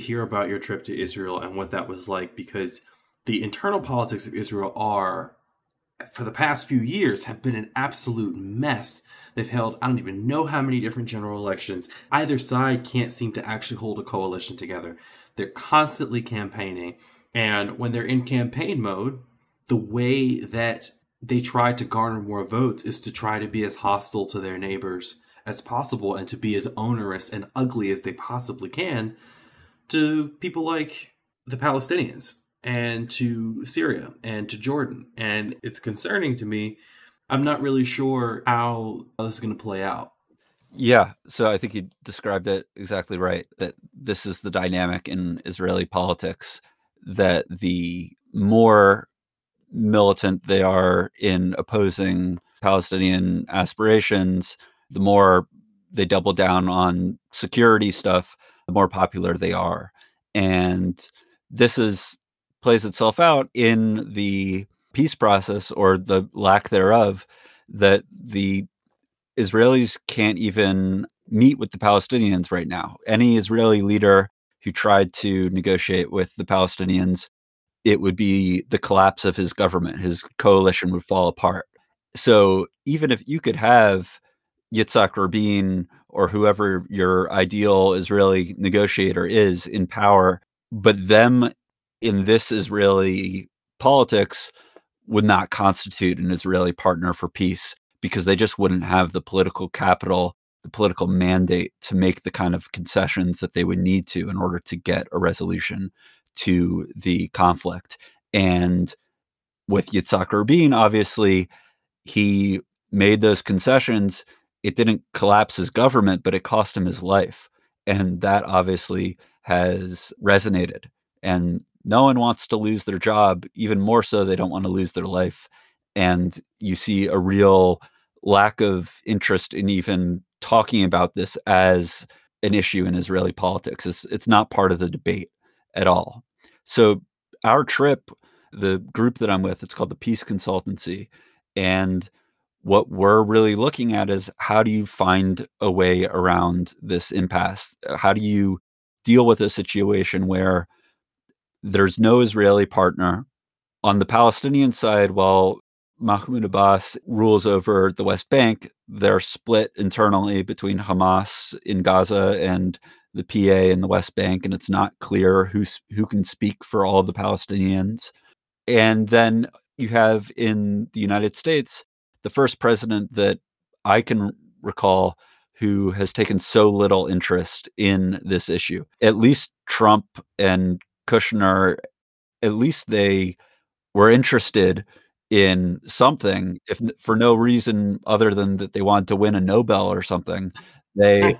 hear about your trip to Israel and what that was like because the internal politics of Israel are, for the past few years, have been an absolute mess. They've held, I don't even know how many different general elections. Either side can't seem to actually hold a coalition together. They're constantly campaigning. And when they're in campaign mode, the way that they try to garner more votes is to try to be as hostile to their neighbors as possible and to be as onerous and ugly as they possibly can to people like the Palestinians and to Syria and to Jordan. And it's concerning to me. I'm not really sure how this is going to play out. Yeah, so I think you described it exactly right that this is the dynamic in Israeli politics that the more militant they are in opposing Palestinian aspirations, the more they double down on security stuff, the more popular they are. And this is plays itself out in the peace process or the lack thereof that the Israelis can't even meet with the Palestinians right now. Any Israeli leader who tried to negotiate with the Palestinians, it would be the collapse of his government. His coalition would fall apart. So even if you could have Yitzhak Rabin or whoever your ideal Israeli negotiator is in power, but them in this Israeli politics would not constitute an Israeli partner for peace because they just wouldn't have the political capital, the political mandate to make the kind of concessions that they would need to in order to get a resolution to the conflict. And with Yitzhak Rabin, obviously, he made those concessions it didn't collapse his government, but it cost him his life. And that obviously has resonated. And no one wants to lose their job, even more so, they don't want to lose their life. And you see a real lack of interest in even talking about this as an issue in Israeli politics. It's, it's not part of the debate at all. So, our trip, the group that I'm with, it's called the Peace Consultancy. And what we're really looking at is how do you find a way around this impasse? Uh, how do you deal with a situation where there's no Israeli partner? On the Palestinian side, while Mahmoud Abbas rules over the West Bank, they're split internally between Hamas in Gaza and the PA in the West Bank, and it's not clear who who can speak for all the Palestinians. And then you have in the United States the first president that I can recall who has taken so little interest in this issue. At least Trump and Kushner, at least they were interested in something, if for no reason other than that they wanted to win a Nobel or something. They,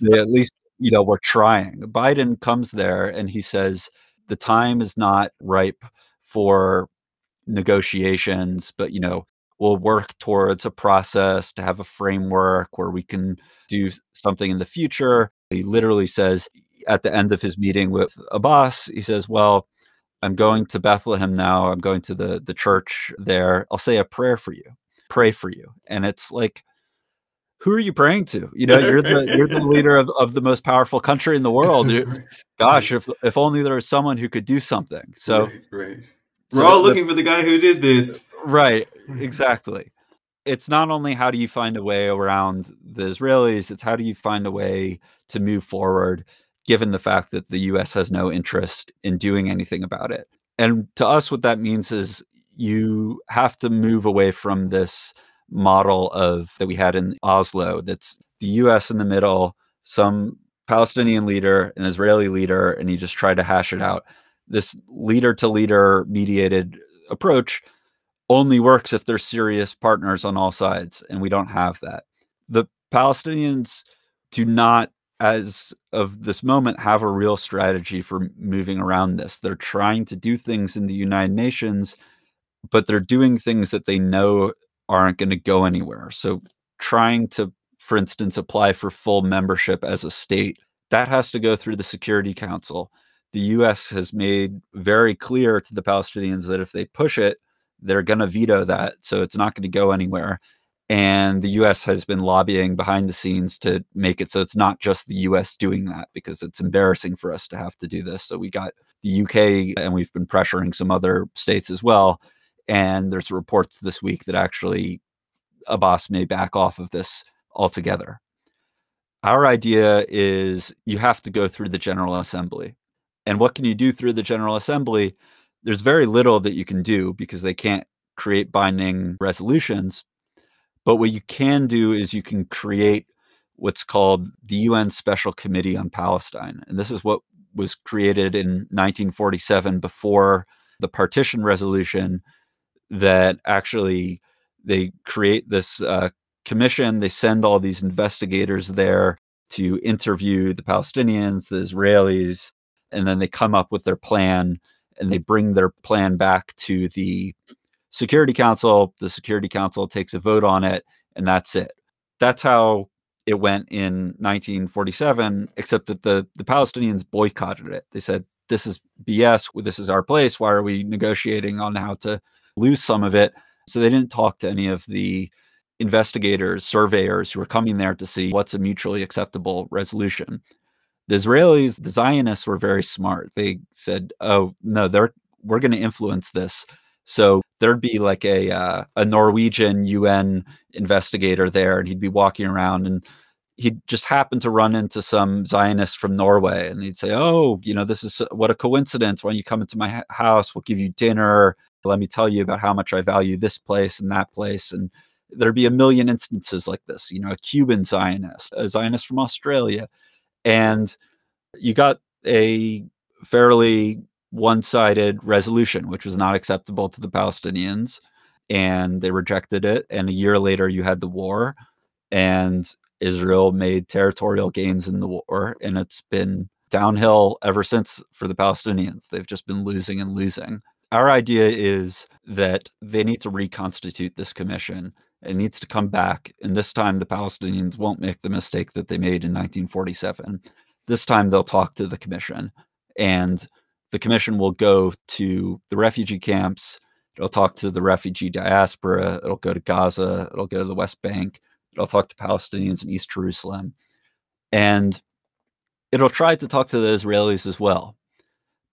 they at least you know were trying. Biden comes there and he says the time is not ripe for negotiations, but you know we'll work towards a process to have a framework where we can do something in the future. He literally says at the end of his meeting with Abbas, he says, Well, I'm going to Bethlehem now. I'm going to the, the church there. I'll say a prayer for you, pray for you. And it's like, who are you praying to? You know, you're the you're the leader of, of the most powerful country in the world. gosh, if if only there was someone who could do something. So, right, right. we're all looking for the guy who did this. Right, exactly. It's not only how do you find a way around the Israelis, it's how do you find a way to move forward given the fact that the US has no interest in doing anything about it. And to us what that means is you have to move away from this model of that we had in Oslo that's the US in the middle, some Palestinian leader, an Israeli leader, and you just try to hash it out. This leader to leader mediated approach only works if there's serious partners on all sides, and we don't have that. The Palestinians do not, as of this moment, have a real strategy for moving around this. They're trying to do things in the United Nations, but they're doing things that they know aren't going to go anywhere. So, trying to, for instance, apply for full membership as a state, that has to go through the Security Council. The US has made very clear to the Palestinians that if they push it, they're going to veto that. So it's not going to go anywhere. And the US has been lobbying behind the scenes to make it so it's not just the US doing that because it's embarrassing for us to have to do this. So we got the UK and we've been pressuring some other states as well. And there's reports this week that actually Abbas may back off of this altogether. Our idea is you have to go through the General Assembly. And what can you do through the General Assembly? There's very little that you can do because they can't create binding resolutions. But what you can do is you can create what's called the UN Special Committee on Palestine. And this is what was created in 1947 before the partition resolution that actually they create this uh, commission. They send all these investigators there to interview the Palestinians, the Israelis, and then they come up with their plan and they bring their plan back to the Security Council. The Security Council takes a vote on it, and that's it. That's how it went in 1947, except that the, the Palestinians boycotted it. They said, This is BS. This is our place. Why are we negotiating on how to lose some of it? So they didn't talk to any of the investigators, surveyors who were coming there to see what's a mutually acceptable resolution. The Israelis, the Zionists were very smart. They said, "Oh no, they're we're going to influence this." So there'd be like a uh, a Norwegian UN investigator there, and he'd be walking around, and he'd just happen to run into some Zionist from Norway, and he'd say, "Oh, you know, this is what a coincidence. When you come into my house, we'll give you dinner. Let me tell you about how much I value this place and that place." And there'd be a million instances like this. You know, a Cuban Zionist, a Zionist from Australia, and you got a fairly one-sided resolution, which was not acceptable to the Palestinians, and they rejected it. And a year later, you had the war, and Israel made territorial gains in the war, and it's been downhill ever since for the Palestinians. They've just been losing and losing. Our idea is that they need to reconstitute this commission it needs to come back. And this time, the Palestinians won't make the mistake that they made in 1947. This time, they'll talk to the commission, and the commission will go to the refugee camps. It'll talk to the refugee diaspora. It'll go to Gaza. It'll go to the West Bank. It'll talk to Palestinians in East Jerusalem. And it'll try to talk to the Israelis as well.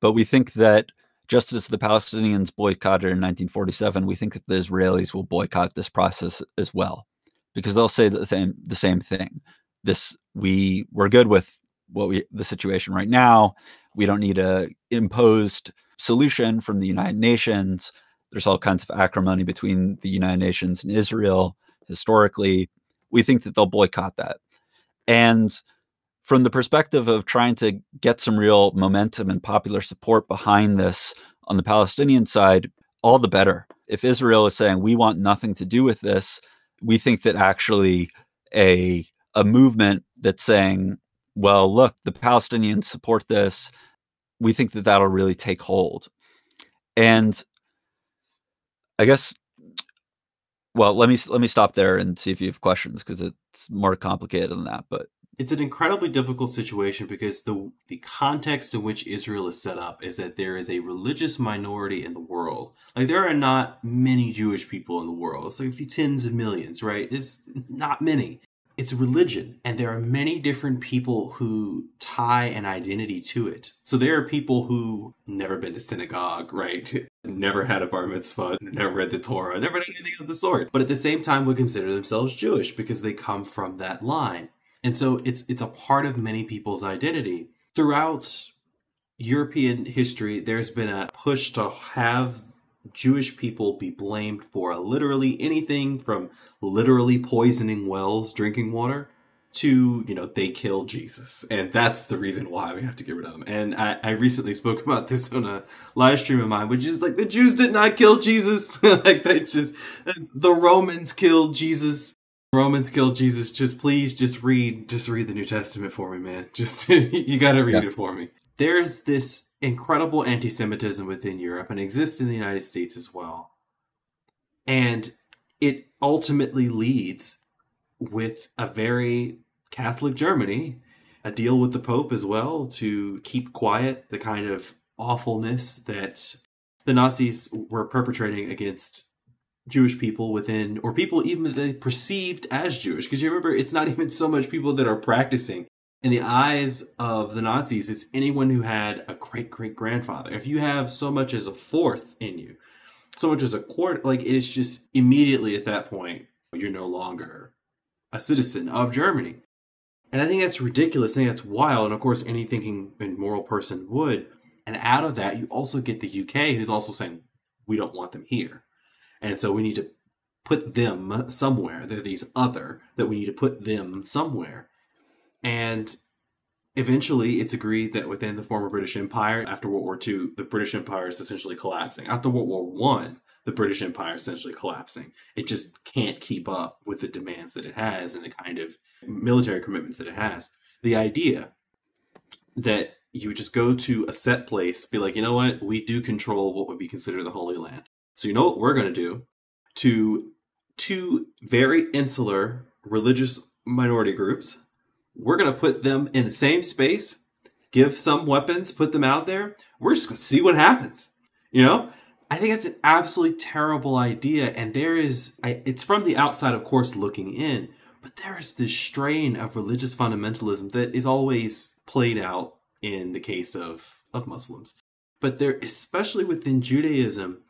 But we think that just as the Palestinians boycotted in 1947, we think that the Israelis will boycott this process as well, because they'll say the same the same thing. This we we're good with what we the situation right now. We don't need a imposed solution from the United Nations. There's all kinds of acrimony between the United Nations and Israel historically. We think that they'll boycott that, and from the perspective of trying to get some real momentum and popular support behind this on the Palestinian side, all the better. If Israel is saying we want nothing to do with this, we think that actually a a movement that's saying, well, look, the Palestinians support this, we think that that'll really take hold. And I guess well, let me let me stop there and see if you have questions because it's more complicated than that, but it's an incredibly difficult situation because the the context in which Israel is set up is that there is a religious minority in the world. Like there are not many Jewish people in the world. It's like a few tens of millions, right? It's not many. It's religion, and there are many different people who tie an identity to it. So there are people who never been to synagogue, right? Never had a bar mitzvah, never read the Torah, never done anything of the sort. But at the same time would consider themselves Jewish because they come from that line. And so it's it's a part of many people's identity. Throughout European history, there's been a push to have Jewish people be blamed for literally anything from literally poisoning wells drinking water to, you know, they killed Jesus. And that's the reason why we have to get rid of them. And I, I recently spoke about this on a live stream of mine, which is like the Jews did not kill Jesus. like they just, the Romans killed Jesus. Romans killed Jesus. Just please, just read, just read the New Testament for me, man. Just you got to read yeah. it for me. There's this incredible anti-Semitism within Europe and exists in the United States as well, and it ultimately leads with a very Catholic Germany, a deal with the Pope as well to keep quiet the kind of awfulness that the Nazis were perpetrating against Jewish people within, or people even that they perceived as Jewish. Because you remember, it's not even so much people that are practicing. In the eyes of the Nazis, it's anyone who had a great great grandfather. If you have so much as a fourth in you, so much as a quarter, like it's just immediately at that point, you're no longer a citizen of Germany. And I think that's ridiculous. I think that's wild. And of course, any thinking and moral person would. And out of that, you also get the UK who's also saying, we don't want them here. And so we need to put them somewhere. They're these other that we need to put them somewhere. And eventually it's agreed that within the former British Empire, after World War II, the British Empire is essentially collapsing. After World War One, the British Empire is essentially collapsing. It just can't keep up with the demands that it has and the kind of military commitments that it has. The idea that you just go to a set place, be like, you know what, we do control what would be considered the Holy Land. So you know what we're going to do to two very insular religious minority groups. We're going to put them in the same space, give some weapons, put them out there. We're just going to see what happens. You know, I think that's an absolutely terrible idea. And there is, I, it's from the outside, of course, looking in, but there is this strain of religious fundamentalism that is always played out in the case of, of Muslims. But there, especially within Judaism,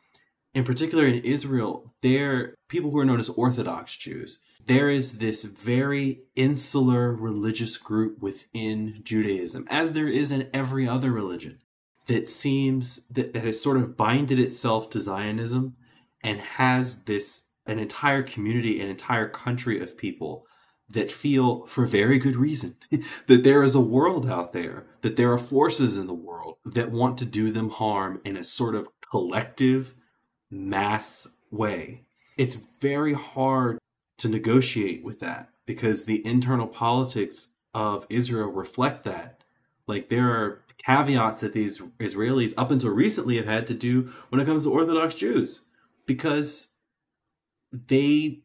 in particular in Israel, there people who are known as Orthodox Jews. There is this very insular religious group within Judaism, as there is in every other religion, that seems that, that has sort of binded itself to Zionism and has this an entire community, an entire country of people that feel for very good reason that there is a world out there, that there are forces in the world that want to do them harm in a sort of collective mass way. It's very hard to negotiate with that because the internal politics of Israel reflect that. Like there are caveats that these Israelis up until recently have had to do when it comes to Orthodox Jews because they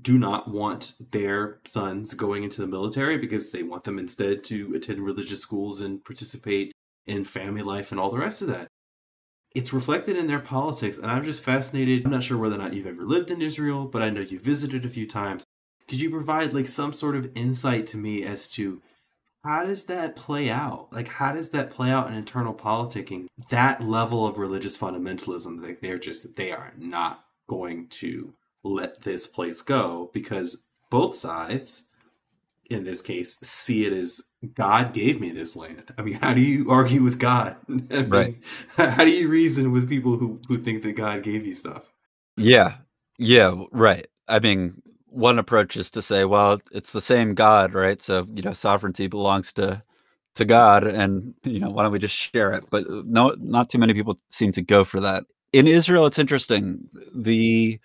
do not want their sons going into the military because they want them instead to attend religious schools and participate in family life and all the rest of that. It's reflected in their politics, and I'm just fascinated. I'm not sure whether or not you've ever lived in Israel, but I know you visited a few times. Could you provide like some sort of insight to me as to how does that play out? Like, how does that play out in internal politicking? That level of religious fundamentalism, like they're just, they are not going to let this place go because both sides in this case see it as God gave me this land. I mean, how do you argue with God? I mean, right. How do you reason with people who, who think that God gave you stuff? Yeah. Yeah. Right. I mean, one approach is to say, well, it's the same God, right? So, you know, sovereignty belongs to to God and, you know, why don't we just share it? But uh, no not too many people seem to go for that. In Israel, it's interesting. The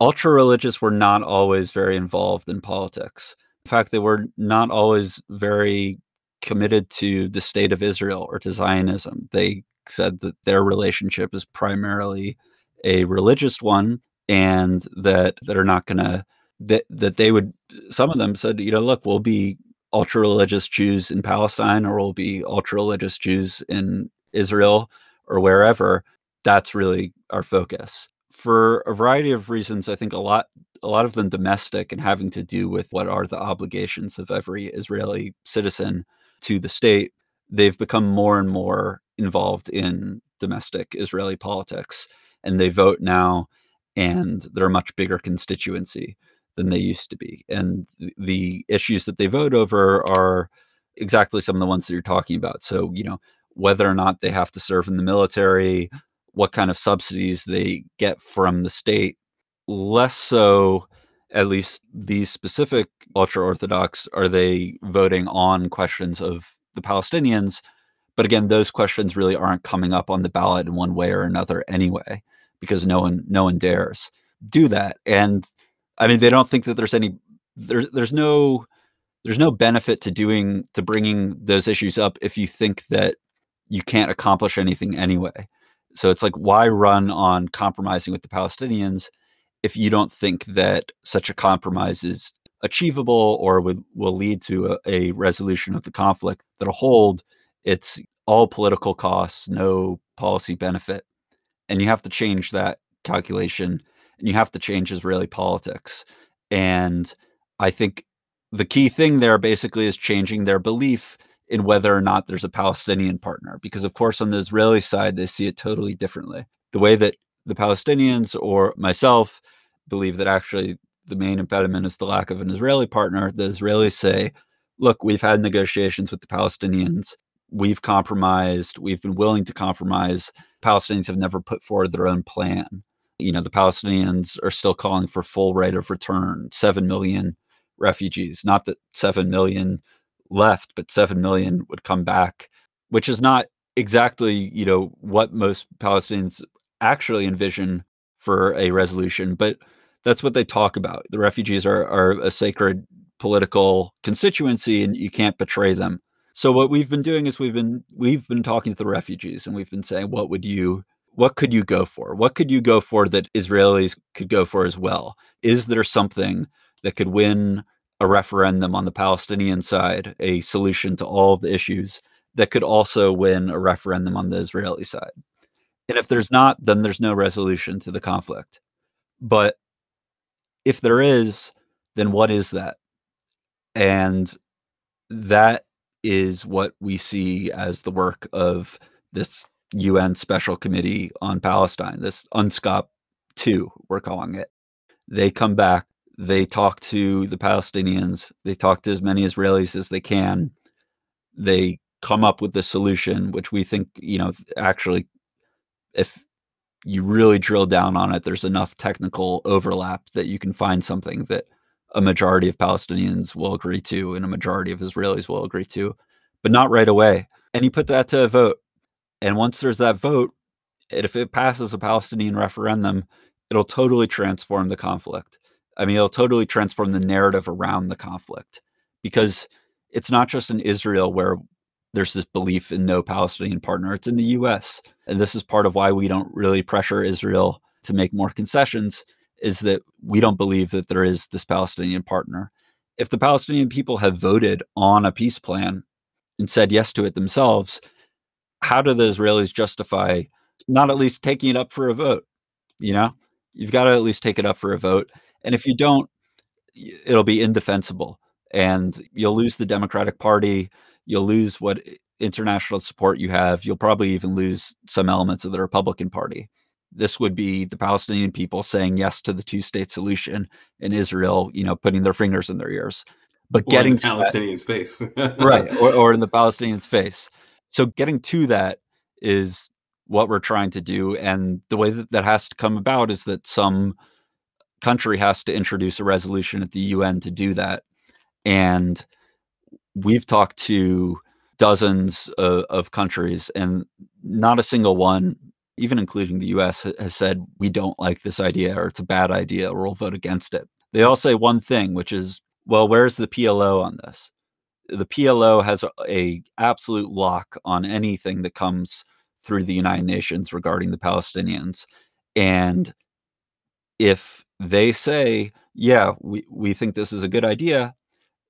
ultra religious were not always very involved in politics. Fact, they were not always very committed to the state of Israel or to Zionism. They said that their relationship is primarily a religious one and that that are not going to that that they would some of them said you know look we'll be ultra religious Jews in Palestine or we'll be ultra religious Jews in Israel or wherever that's really our focus for a variety of reasons. I think a lot a lot of them domestic and having to do with what are the obligations of every Israeli citizen to the state. They've become more and more involved in domestic Israeli politics, and they vote now, and they're a much bigger constituency than they used to be. And the issues that they vote over are exactly some of the ones that you're talking about. So, you know, whether or not they have to serve in the military, what kind of subsidies they get from the state. Less so, at least these specific ultra Orthodox, are they voting on questions of the Palestinians? But again, those questions really aren't coming up on the ballot in one way or another anyway, because no one no one dares do that. And I mean, they don't think that there's any there, there's no there's no benefit to doing to bringing those issues up if you think that you can't accomplish anything anyway. So it's like, why run on compromising with the Palestinians if you don't think that such a compromise is achievable or would, will lead to a, a resolution of the conflict that'll hold? It's all political costs, no policy benefit. And you have to change that calculation and you have to change Israeli politics. And I think the key thing there basically is changing their belief in whether or not there's a Palestinian partner. Because, of course, on the Israeli side, they see it totally differently. The way that the Palestinians or myself believe that actually the main impediment is the lack of an Israeli partner, the Israelis say, look, we've had negotiations with the Palestinians. We've compromised. We've been willing to compromise. Palestinians have never put forward their own plan. You know, the Palestinians are still calling for full right of return, 7 million refugees. Not that 7 million left, but 7 million would come back, which is not exactly, you know, what most Palestinians actually envision for a resolution, but that's what they talk about. The refugees are, are a sacred political constituency and you can't betray them. So what we've been doing is we've been we've been talking to the refugees and we've been saying what would you what could you go for? What could you go for that Israelis could go for as well? Is there something that could win a referendum on the Palestinian side, a solution to all of the issues that could also win a referendum on the Israeli side. And if there's not, then there's no resolution to the conflict. But if there is, then what is that? And that is what we see as the work of this UN Special Committee on Palestine, this UNSCOP 2, we're calling it. They come back they talk to the Palestinians. They talk to as many Israelis as they can. They come up with the solution, which we think, you know, actually, if you really drill down on it, there's enough technical overlap that you can find something that a majority of Palestinians will agree to and a majority of Israelis will agree to, but not right away. And you put that to a vote. And once there's that vote, if it passes a Palestinian referendum, it'll totally transform the conflict. I mean, it'll totally transform the narrative around the conflict because it's not just in Israel where there's this belief in no Palestinian partner. It's in the US. And this is part of why we don't really pressure Israel to make more concessions is that we don't believe that there is this Palestinian partner. If the Palestinian people have voted on a peace plan and said yes to it themselves, how do the Israelis justify not at least taking it up for a vote? You know, you've got to at least take it up for a vote. And if you don't, it'll be indefensible and you'll lose the Democratic Party. You'll lose what international support you have. You'll probably even lose some elements of the Republican Party. This would be the Palestinian people saying yes to the two state solution and Israel, you know, putting their fingers in their ears. But or getting to Palestinians' face. right. Or, or in the Palestinians' face. So getting to that is what we're trying to do. And the way that that has to come about is that some country has to introduce a resolution at the UN to do that. And we've talked to dozens of, of, countries, and not a single one, even including the US, has said, we don't like this idea or it's a bad idea or we'll vote against it. They all say one thing, which is, well, where's the PLO on this? The PLO has a, a absolute lock on anything that comes through the United Nations regarding the Palestinians. And if they say, yeah, we, we think this is a good idea,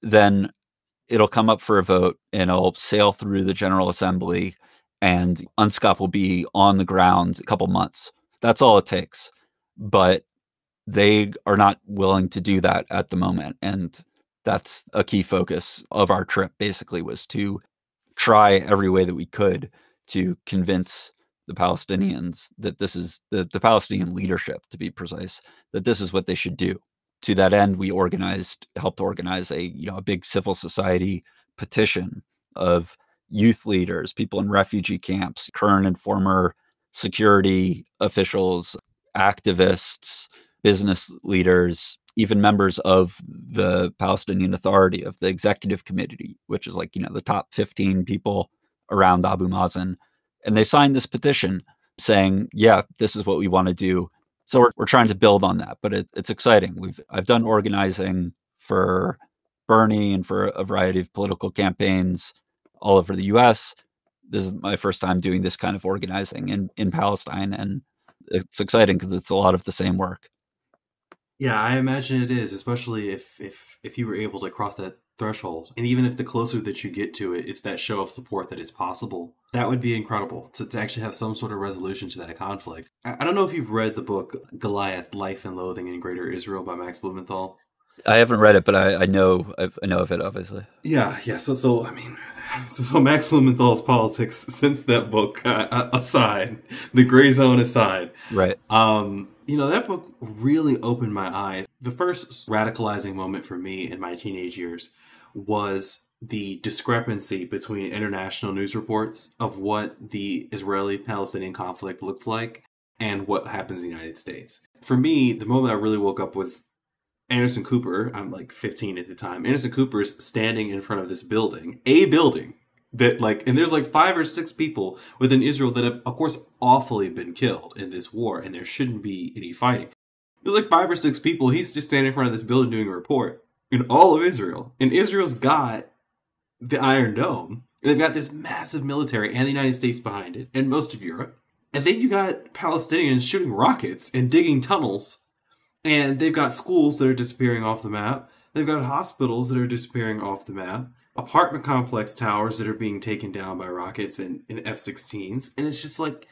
then it'll come up for a vote and it'll sail through the General Assembly and UNSCOP will be on the ground a couple months. That's all it takes. But they are not willing to do that at the moment. And that's a key focus of our trip, basically, was to try every way that we could to convince the Palestinians that this is the, the Palestinian leadership, to be precise, that this is what they should do. To that end, we organized, helped organize a you know a big civil society petition of youth leaders, people in refugee camps, current and former security officials, activists, business leaders, even members of the Palestinian Authority, of the executive committee, which is like, you know, the top 15 people around Abu Mazen and they signed this petition saying, "Yeah, this is what we want to do." So we're, we're trying to build on that, but it, it's exciting. We've I've done organizing for Bernie and for a variety of political campaigns all over the U.S. This is my first time doing this kind of organizing in in Palestine, and it's exciting because it's a lot of the same work. Yeah, I imagine it is, especially if if if you were able to cross that threshold. And even if the closer that you get to it, it's that show of support that is possible, that would be incredible to, to actually have some sort of resolution to that conflict. I, I don't know if you've read the book Goliath Life and Loathing in Greater Israel by Max Blumenthal. I haven't read it, but I, I know I know of it, obviously. Yeah, yeah. So, so I mean, so, so Max Blumenthal's politics since that book uh, aside, the gray zone aside, right? Um, you know, that book really opened my eyes. The first radicalizing moment for me in my teenage years was the discrepancy between international news reports of what the Israeli Palestinian conflict looked like and what happens in the United States. For me, the moment I really woke up was Anderson Cooper. I'm like 15 at the time. Anderson Cooper's standing in front of this building, a building that like, and there's like five or six people within Israel that have, of course, awfully been killed in this war, and there shouldn't be any fighting. There's like five or six people. He's just standing in front of this building doing a report in all of Israel. And Israel's got the Iron Dome. And they've got this massive military and the United States behind it, and most of Europe. And then you got Palestinians shooting rockets and digging tunnels. And they've got schools that are disappearing off the map. They've got hospitals that are disappearing off the map. Apartment complex towers that are being taken down by rockets and, and F 16s. And it's just like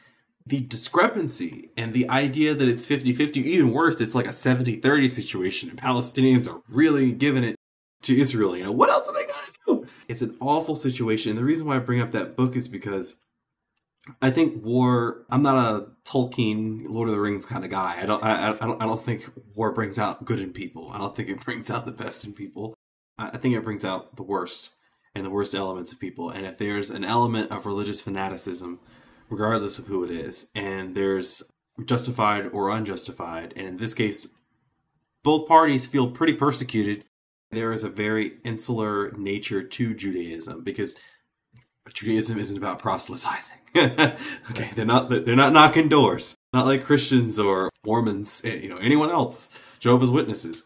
the discrepancy and the idea that it's 50 50, even worse, it's like a 70 30 situation, and Palestinians are really giving it to Israel. You know, what else are they going to do? It's an awful situation. And the reason why I bring up that book is because I think war. I'm not a Tolkien, Lord of the Rings kind of guy. I don't. I, I don't. I don't think war brings out good in people. I don't think it brings out the best in people. I think it brings out the worst and the worst elements of people. And if there's an element of religious fanaticism regardless of who it is. And there's justified or unjustified. And in this case, both parties feel pretty persecuted. There is a very insular nature to Judaism because Judaism isn't about proselytizing. okay, they're not they're not knocking doors. Not like Christians or Mormons, eh, you know, anyone else, Jehovah's Witnesses.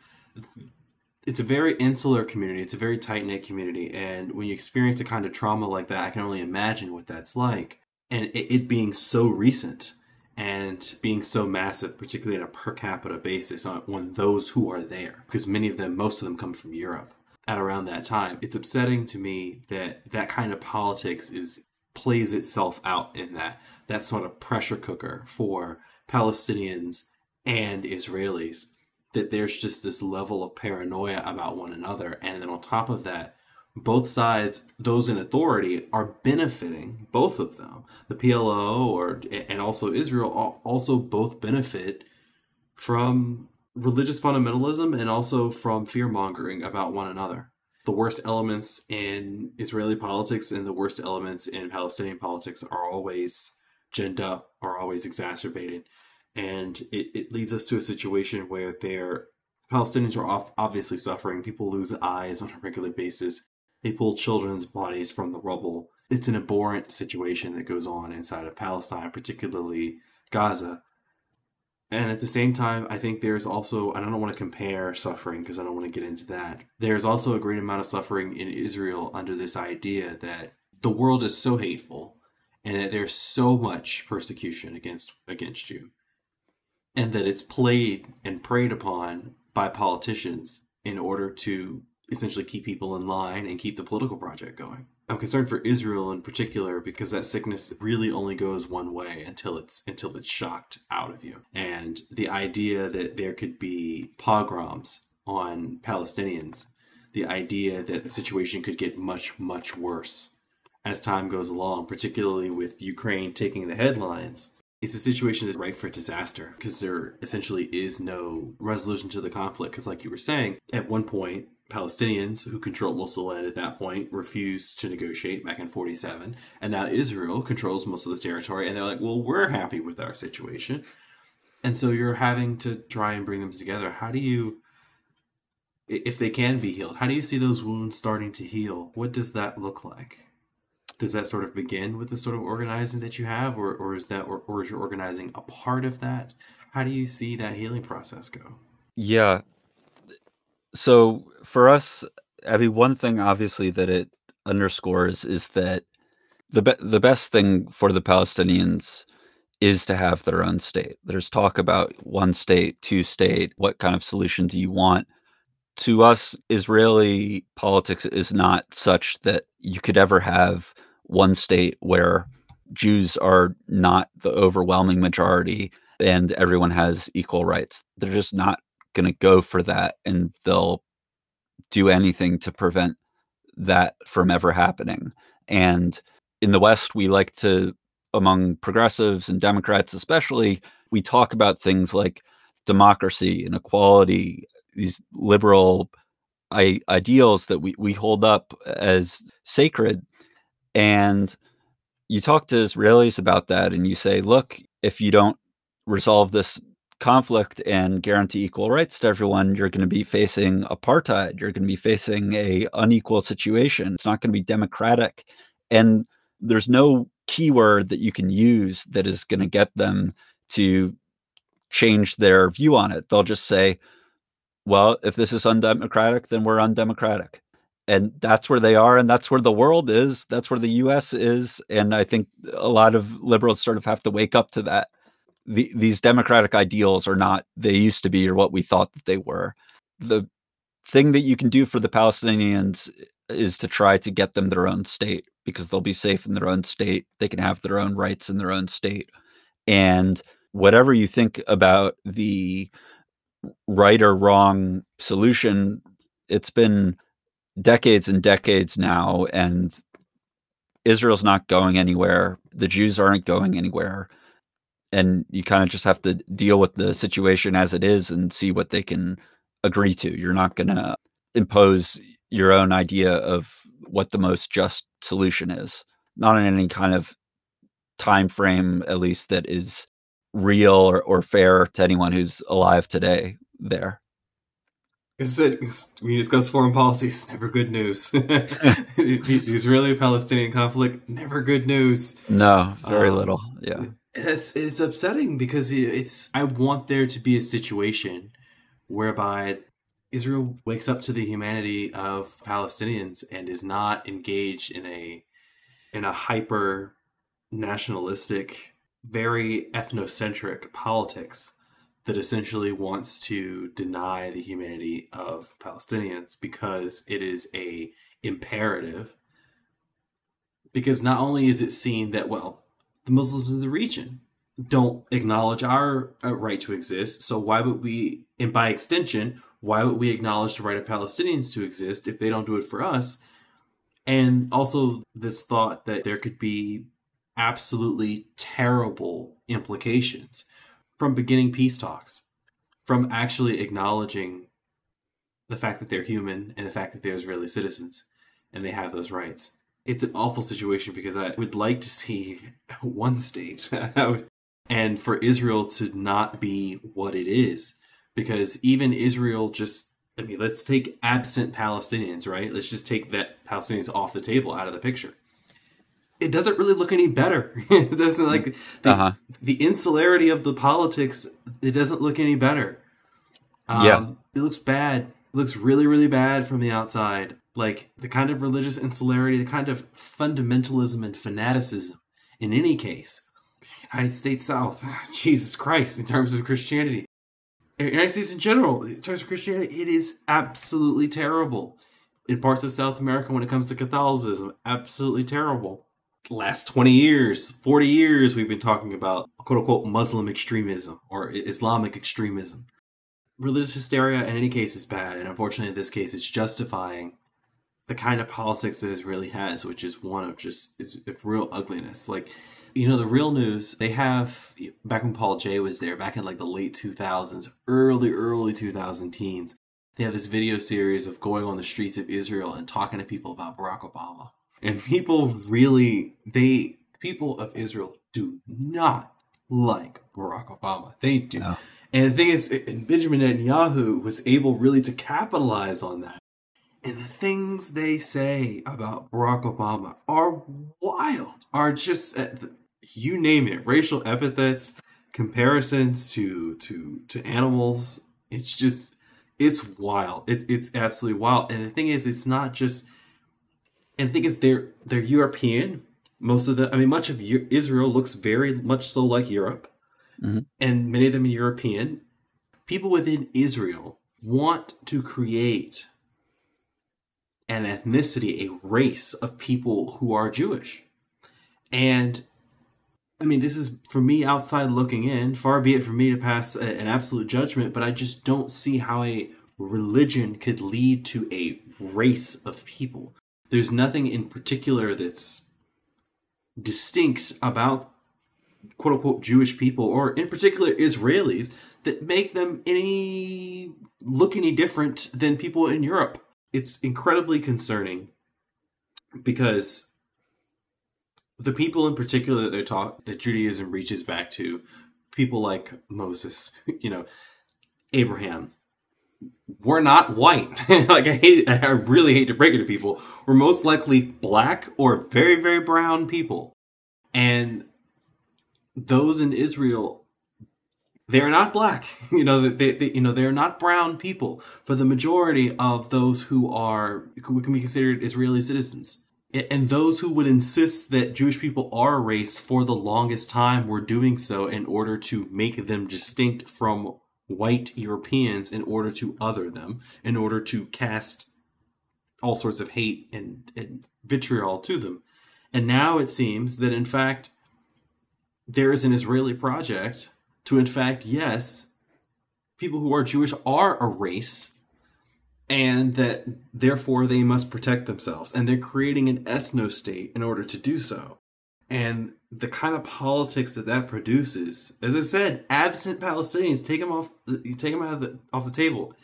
It's a very insular community. It's a very tight knit community, and when you experience a kind of trauma like that, I can only imagine what that's like and it, it, being so recent and being so massive, particularly on a per capita basis on, on those who are there, because many of them, most of them come from Europe at around that time. It's upsetting to me that that kind of politics is plays itself out in that that sort of pressure cooker for Palestinians and Israelis that there's just this level of paranoia about one another and then on top of that both sides, those in authority, are benefiting both of them. The PLO or and also Israel also both benefit from religious fundamentalism and also from fear mongering about one another. The worst elements in Israeli politics and the worst elements in Palestinian politics are always ginned up, are always exacerbated. And it, it leads us to a situation where they're Palestinians are obviously suffering. People lose eyes on a regular basis. They pull children's bodies from the rubble. It's an abhorrent situation that goes on inside of Palestine, particularly Gaza. And at the same time, I think there's also, I don't want to compare suffering because I don't want to get into that. There's also a great amount of suffering in Israel under this idea that the world is so hateful and that there's so much persecution against against you and that it's played and preyed upon by politicians in order to essentially keep people in line and keep the political project going. I'm concerned for Israel in particular because that sickness really only goes one way until it's until it's shocked out of you. And the idea that there could be pogroms on Palestinians, the idea that the situation could get much much worse as time goes along, particularly with Ukraine taking the headlines. It's a situation that's ripe for disaster because there essentially is no resolution to the conflict. Because, like you were saying, at one point, Palestinians, who controlled most of the land at that point, refused to negotiate back in 47. And now Israel controls most of the territory. And they're like, well, we're happy with our situation. And so you're having to try and bring them together. How do you, if they can be healed, how do you see those wounds starting to heal? What does that look like? Does that sort of begin with the sort of organizing that you have, or, or is that, or, or is your organizing a part of that? How do you see that healing process go? Yeah, so for us, mean, one thing obviously that it underscores is that the be- the best thing for the Palestinians is to have their own state. There's talk about one state, two state. What kind of solution do you want? to us, Israeli politics is not such that you could ever have one state where Jews are not the overwhelming majority and everyone has equal rights. They're just not going to go for that and they'll do anything to prevent that from ever happening. And in the West, we like to, among progressives and Democrats especially, we talk about things like democracy and equality, these liberal I- ideals that we, we hold up as sacred. And you talk to Israelis about that and you say, look, if you don't resolve this conflict and guarantee equal rights to everyone, you're going to be facing apartheid. You're going to be facing a unequal situation. It's not going to be democratic. And there's no keyword that you can use that is going to get them to change their view on it. They'll just say, well, if this is undemocratic, then we're undemocratic. And that's where they are, and that's where the world is. That's where the US is. And I think a lot of liberals sort of have to wake up to that. The, these democratic ideals are not they used to be or what we thought that they were. The thing that you can do for the Palestinians is to try to get them their own state because they'll be safe in their own state. They can have their own rights in their own state. And whatever you think about the right or wrong solution, it's been decades and decades now, and Israel's not going anywhere. The Jews aren't going anywhere. And you kind of just have to deal with the situation as it is and see what they can agree to. You're not going to impose your own idea of what the most just solution is, not in any kind of time frame, at least that is real or, or fair to anyone who's alive today there. As I said, when you discuss foreign policies, never good news. the Israeli Palestinian conflict, never good news. No, very um, little. Yeah. It's it's upsetting because it's I want there to be a situation whereby Israel wakes up to the humanity of Palestinians and is not engaged in a in a hyper nationalistic very ethnocentric politics that essentially wants to deny the humanity of Palestinians because it is a imperative. Because not only is it seen that well the Muslims in the region don't acknowledge our uh, right to exist so why would we and by extension why would we acknowledge the right of Palestinians to exist if they don't do it for us and also this thought that there could be absolutely terrible implications from beginning peace talks, from actually acknowledging the fact that they're human and the fact that they're Israeli citizens and they have those rights. It's an awful situation because I would like to see one state and for Israel to not be what it is. Because even Israel just, I mean, let's take absent Palestinians, right? Let's just take that Palestinians off the table, out of the picture it doesn't really look any better. it doesn't like the, uh-huh. the insularity of the politics. It doesn't look any better. Um, yeah, it looks bad. It looks really, really bad from the outside. Like the kind of religious insularity, the kind of fundamentalism and fanaticism. In any case, United States South, ah, Jesus Christ, in terms of Christianity, United States in general, in terms of Christianity, it is absolutely terrible. In parts of South America, when it comes to Catholicism, absolutely terrible last 20 years, 40 years, we've been talking about quote unquote Muslim extremism or Islamic extremism. Religious hysteria in any case is bad, and unfortunately, in this case, it's justifying the kind of politics that Israeli has, which is one of just is of real ugliness. Like, you know, the real news they have back when Paul Jay was there, back in like the late 2000s, early, early 2000 teens. They have this video series of going on the streets of Israel and talking to people about Barack Obama and people really, they, people of Israel do not like Barack Obama. They do. No. And the thing is, Benjamin Netanyahu was able really to capitalize on that. And the things they say about Barack Obama are wild, are just, uh, you name it, racial epithets, comparisons to, to, to animals. It's just, it's wild. It's, it's absolutely wild. And the thing is, it's not just, and the thing is, they're they're European. Most of the, I mean, much of Israel looks very much so like Europe, mm-hmm. and many of them are European. People within Israel want to create an ethnicity, a race of people who are Jewish. And I mean, this is for me outside looking in. Far be it for me to pass a, an absolute judgment, but I just don't see how a religion could lead to a race of people. There's nothing in particular that's distinct about quote unquote Jewish people, or in particular Israelis, that make them any look any different than people in Europe. It's incredibly concerning because the people in particular that they talk that Judaism reaches back to, people like Moses, you know, Abraham, we're not white. like I hate, I really hate to break it to people. We're most likely black or very, very brown people. And those in Israel, they're not black. You know, they, they, you know, they're not brown people. For the majority of those who are, who can be considered Israeli citizens. And those who would insist that Jewish people are a race for the longest time were doing so in order to make them distinct from white Europeans in order to other them, in order to cast all sorts of hate and, and vitriol to them. And now it seems that, in fact, there is an Israeli project to, in fact, yes, people who are Jewish are a race, and that therefore they must protect themselves. And they're creating an ethno state in order to do so. And the kind of politics that that produces, as I said, absent Palestinians, take them off, take them out of the off the table.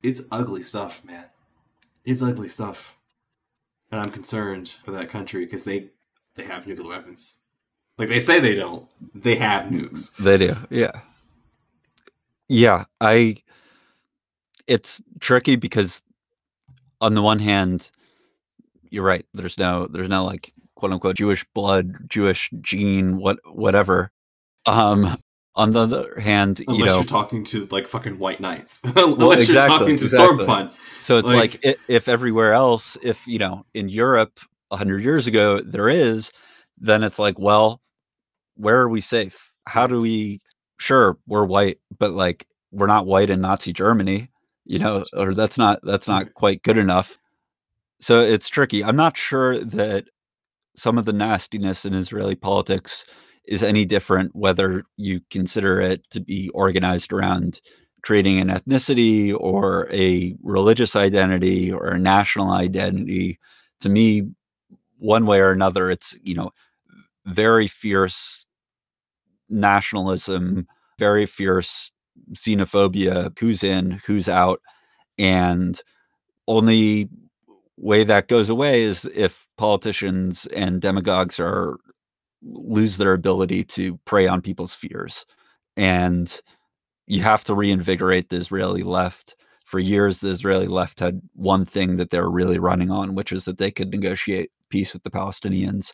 It's ugly stuff, man. It's ugly stuff, and I'm concerned for that country because they they have nuclear weapons. Like they say they don't, they have nukes. They do, yeah, yeah. I. It's tricky because, on the one hand, you're right. There's no, there's no like quote unquote Jewish blood, Jewish gene, what whatever. Um, on the other hand, unless you know, you're talking to like fucking white knights, unless well, exactly, you're talking to exactly. Stormfront. So it's like, like if everywhere else, if you know, in Europe hundred years ago there is, then it's like, well, where are we safe? How do we? Sure, we're white, but like we're not white in Nazi Germany, you know, or that's not that's not quite good enough. So it's tricky. I'm not sure that some of the nastiness in Israeli politics is any different whether you consider it to be organized around creating an ethnicity or a religious identity or a national identity. To me, one way or another, it's, you know, very fierce nationalism, very fierce xenophobia, who's in, who's out. And only way that goes away is if politicians and demagogues are lose their ability to prey on people's fears and you have to reinvigorate the israeli left for years the israeli left had one thing that they're really running on which is that they could negotiate peace with the palestinians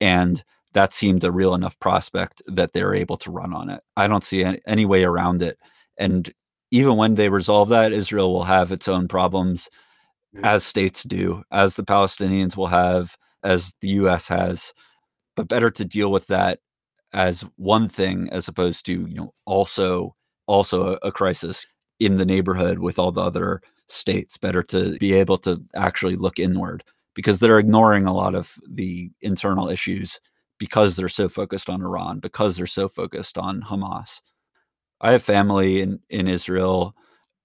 and that seemed a real enough prospect that they're able to run on it. I don't see any, any way around it. And even when they resolve that israel will have its own problems as states do, as the Palestinians will have, as the US has, but better to deal with that as one thing as opposed to, you know, also also a, a crisis in the neighborhood with all the other states. Better to be able to actually look inward because they're ignoring a lot of the internal issues because they're so focused on Iran, because they're so focused on Hamas. I have family in, in Israel.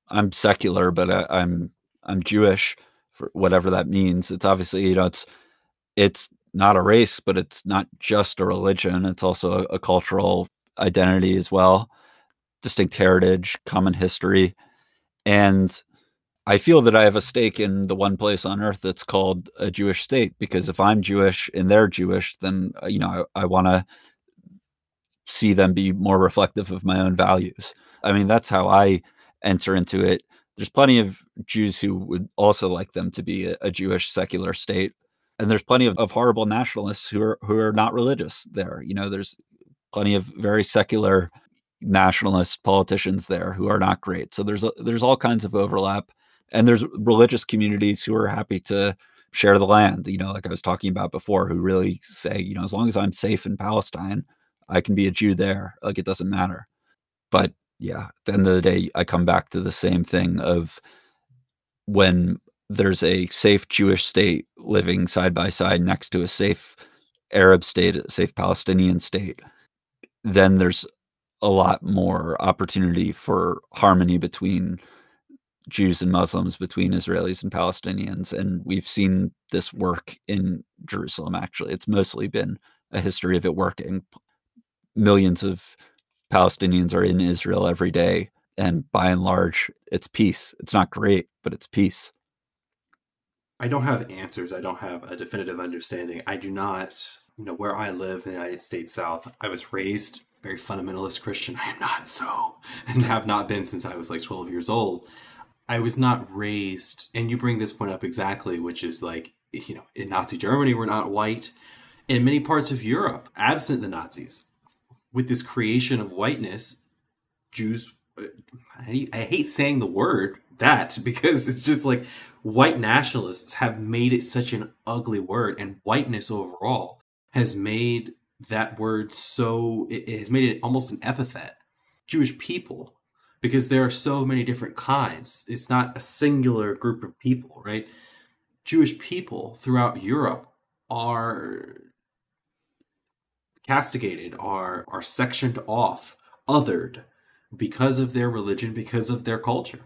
I'm secular, but I, I'm I'm Jewish for whatever that means. It's obviously, you know, it's it's not a race, but it's not just a religion. It's also a, a cultural identity as well, distinct heritage, common history. And I feel that I have a stake in the one place on earth that's called a Jewish state because if I'm Jewish and they're Jewish, then uh, you know I, I want to see them be more reflective of my own values. I mean, that's how I enter into it there's plenty of Jews who would also like them to be a, a Jewish secular state. And there's plenty of, of horrible nationalists who are who are not religious there. You know, there's plenty of very secular nationalist politicians there who are not great. So there's a, there's all kinds of overlap, and there's religious communities who are happy to share the land. You know, like I was talking about before, who really say, you know, as long as I'm safe in Palestine, I can be a Jew there. Like it doesn't matter. But Yeah. At the end of the day, I come back to the same thing of when there's a safe Jewish state living side by side next to a safe Arab state, a safe Palestinian state, then there's a lot more opportunity for harmony between Jews and Muslims, between Israelis and Palestinians. And we've seen this work in Jerusalem, actually. It's mostly been a history of it working. Millions of Palestinians are in Israel every day. And by and large, it's peace. It's not great, but it's peace. I don't have answers. I don't have a definitive understanding. I do not, you know, where I live in the United States South, I was raised very fundamentalist Christian. I am not so, and have not been since I was like 12 years old. I was not raised, and you bring this point up exactly, which is like, you know, in Nazi Germany, we're not white. In many parts of Europe, absent the Nazis, with this creation of whiteness, Jews, I, hate saying the word that because it's just like white nationalists have made it such an ugly word, and whiteness overall has made that word so it has made it almost an epithet. Jewish people, because there are so many different kinds. It's not a singular group of people, right? Jewish people throughout Europe are castigated, are are sectioned off, othered because of their religion, because of their culture.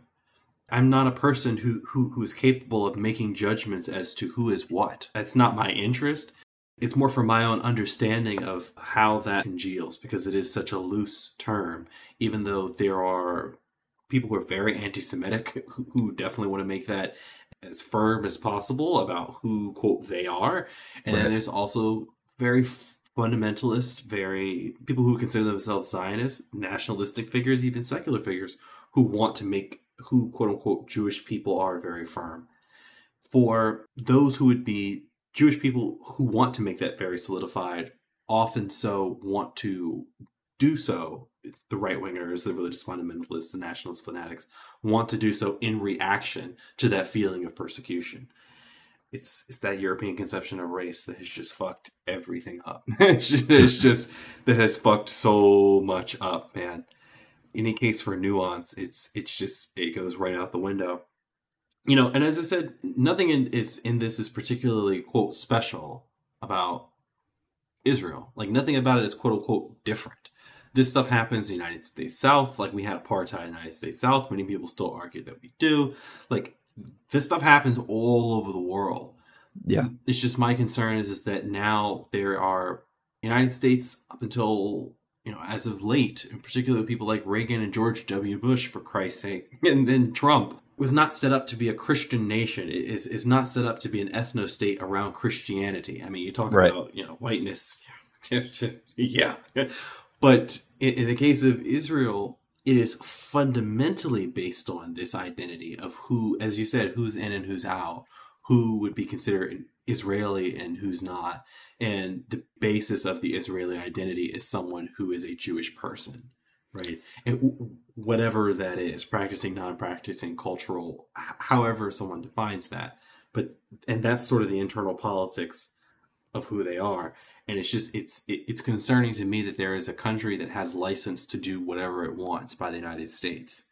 I'm not a person who, who who is capable of making judgments as to who is what. That's not my interest. It's more for my own understanding of how that congeals because it is such a loose term, even though there are people who are very anti Semitic who, who definitely want to make that as firm as possible about who, quote, they are. And right. then there's also very fundamentalists, very people who consider themselves Zionists, nationalistic figures, even secular figures who want to make who, quote unquote, Jewish people are very firm. For those who would be Jewish people who want to make that very solidified often so want to do so. The right wingers, the religious fundamentalists, the nationalist fanatics want to do so in reaction to that feeling of persecution. It's it's that European conception of race that has just fucked everything up. it's just that has fucked so much up, man. Any case for nuance, it's it's just it goes right out the window you know, and as I said, nothing in is in this is particularly quote special about Israel. Like nothing about it is quote unquote different. This stuff happens in the United States South. Like we had apartheid in the United States South. Many people still argue that we do. Like this stuff happens all over the world. Yeah. It's just my concern is, is that now there are United States up until you know, as of late, in particular people like Reagan and George W. Bush, for Christ's sake, and then Trump, was not set up to be a Christian nation. It is is not set up to be an ethno state around Christianity. I mean, you talk right. about you know whiteness, yeah, but in, in the case of Israel, it is fundamentally based on this identity of who, as you said, who's in and who's out, who would be considered Israeli and who's not, and the basis of the Israeli identity is someone who is a Jewish person right? And whatever that is, practicing, non-practicing, cultural, however someone defines that. But and that's sort of the internal politics of who they are. And it's just it's it's concerning to me that there is a country that has license to do whatever it wants by the United States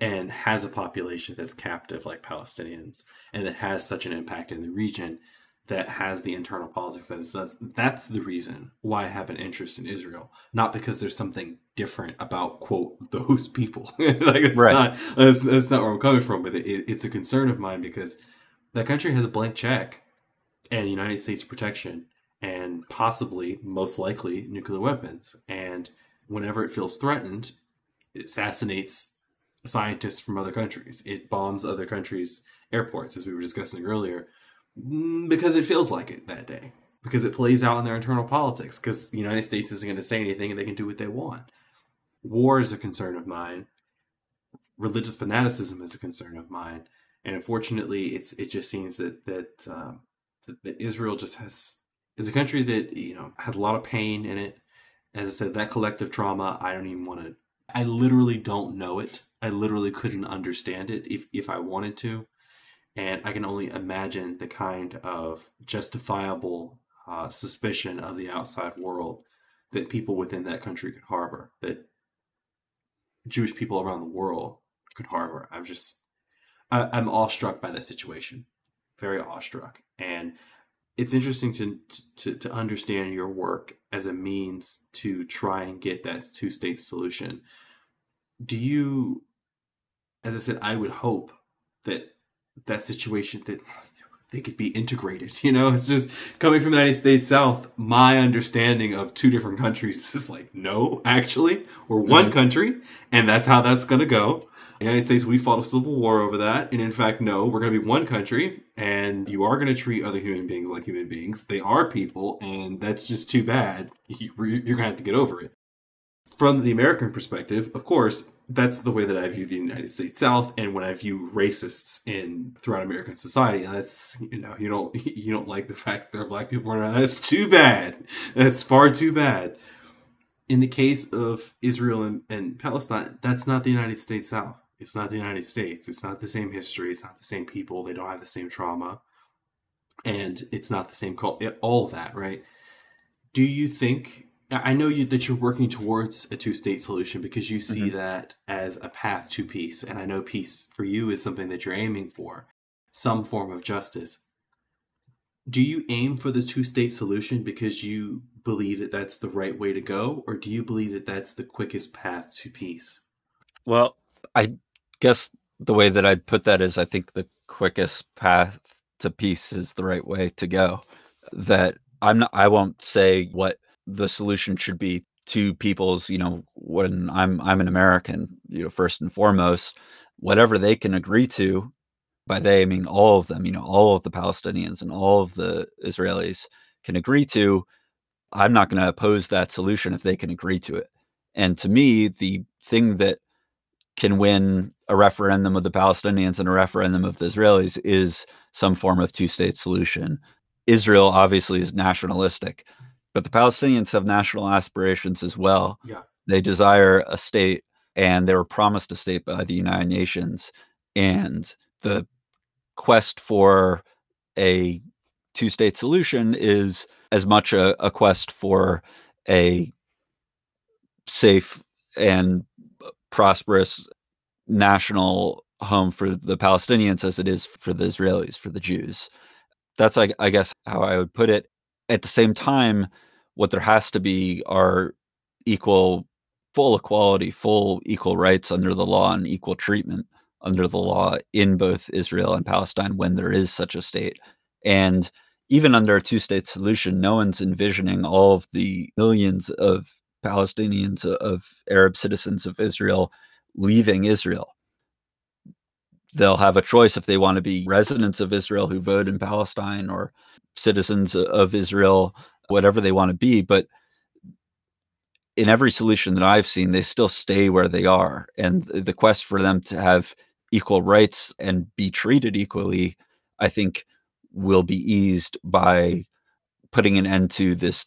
and has a population that's captive like Palestinians and that has such an impact in the region that has the internal politics that it does. That's the reason why I have an interest in Israel, not because there's something different about quote those people. like it's right. not that's, that's not where I'm coming from, but it, it's a concern of mine because that country has a blank check and United States protection and possibly most likely nuclear weapons. And whenever it feels threatened, it assassinates scientists from other countries. It bombs other countries' airports, as we were discussing earlier Mm, because it feels like it that day. Because it plays out in their internal politics. Because the United States isn't going to say anything and they can do what they want. War is a concern of mine. Religious fanaticism is a concern of mine. And unfortunately, it's it just seems that that, um, that that Israel just has is a country that you know has a lot of pain in it. As I said, that collective trauma, I don't even want to. I literally don't know it. I literally couldn't understand it if if I wanted to and I can only imagine the kind of justifiable uh, suspicion of the outside world that people within that country could harbor. That Jewish people around the world could harbor. I'm just, I, I'm awestruck by that situation, very awestruck, and it's interesting to, to to understand your work as a means to try and get that two state solution. Do you, as I said, I would hope that that situation that they could be integrated. You know, it's just coming from the United States South. My understanding of two different countries is like, no, actually, we're one mm-hmm. country, and that's how that's going to go. The United States, we fought a civil war over that, and in fact, no, we're going to be one country, and you are going to treat other human beings like human beings. They are people, and that's just too bad. You're going to have to get over it. From the American perspective, of course, that's the way that I view the United States South, and when I view racists in throughout American society, that's you know you don't you don't like the fact that there are black people around. That's too bad. That's far too bad. In the case of Israel and, and Palestine, that's not the United States South. It's not the United States. It's not the same history. It's not the same people. They don't have the same trauma, and it's not the same culture. All that, right? Do you think I know you that you're working towards a two-state solution because you see mm-hmm. that as a path to peace, and I know peace for you is something that you're aiming for, some form of justice. Do you aim for the two-state solution because you believe that that's the right way to go, or do you believe that that's the quickest path to peace? Well, I guess the way that I'd put that is I think the quickest path to peace is the right way to go. That I'm not I won't say what the solution should be to people's you know when i'm i'm an american you know first and foremost whatever they can agree to by they i mean all of them you know all of the palestinians and all of the israelis can agree to i'm not going to oppose that solution if they can agree to it. And to me the thing that can win a referendum of the palestinians and a referendum of the israelis is some form of two state solution. Israel obviously is nationalistic but the Palestinians have national aspirations as well. Yeah. They desire a state and they were promised a state by the United Nations. And the quest for a two state solution is as much a, a, quest for a safe and prosperous national home for the Palestinians as it is for the Israelis, for the Jews. That's, I, I guess, how I would put it. At the same time, what there has to be are equal full equality full equal rights under the law and equal treatment under the law in both Israel and Palestine when there is such a state. And even under a two-state solution no one's envisioning all of the millions of Palestinians uh, of Arab citizens of Israel leaving Israel. They'll have a choice if they want to be residents of Israel who vote in Palestine or citizens of Israel whatever they want to be. But in every solution that I've seen, they still stay where they are. And the quest for them to have equal rights and be treated equally, I think, will be eased by putting an end to this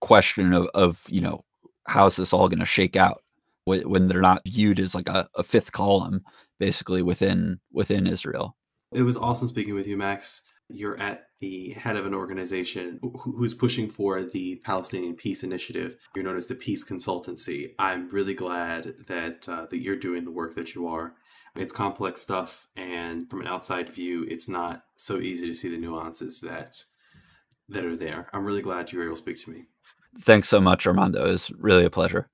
question of, of you know, how's this all going to shake out when they're not viewed as like a, a fifth column basically within within Israel. It was awesome speaking with you, Max you're at the head of an organization who's pushing for the Palestinian Peace Initiative. You're known as the Peace Consultancy. I'm really glad that uh, that you're doing the work that you are. It's complex stuff, and from an outside view, it's not so easy to see the nuances that that are there. I'm really glad you were able to speak to me. Thanks so much, Armando. It was really a pleasure.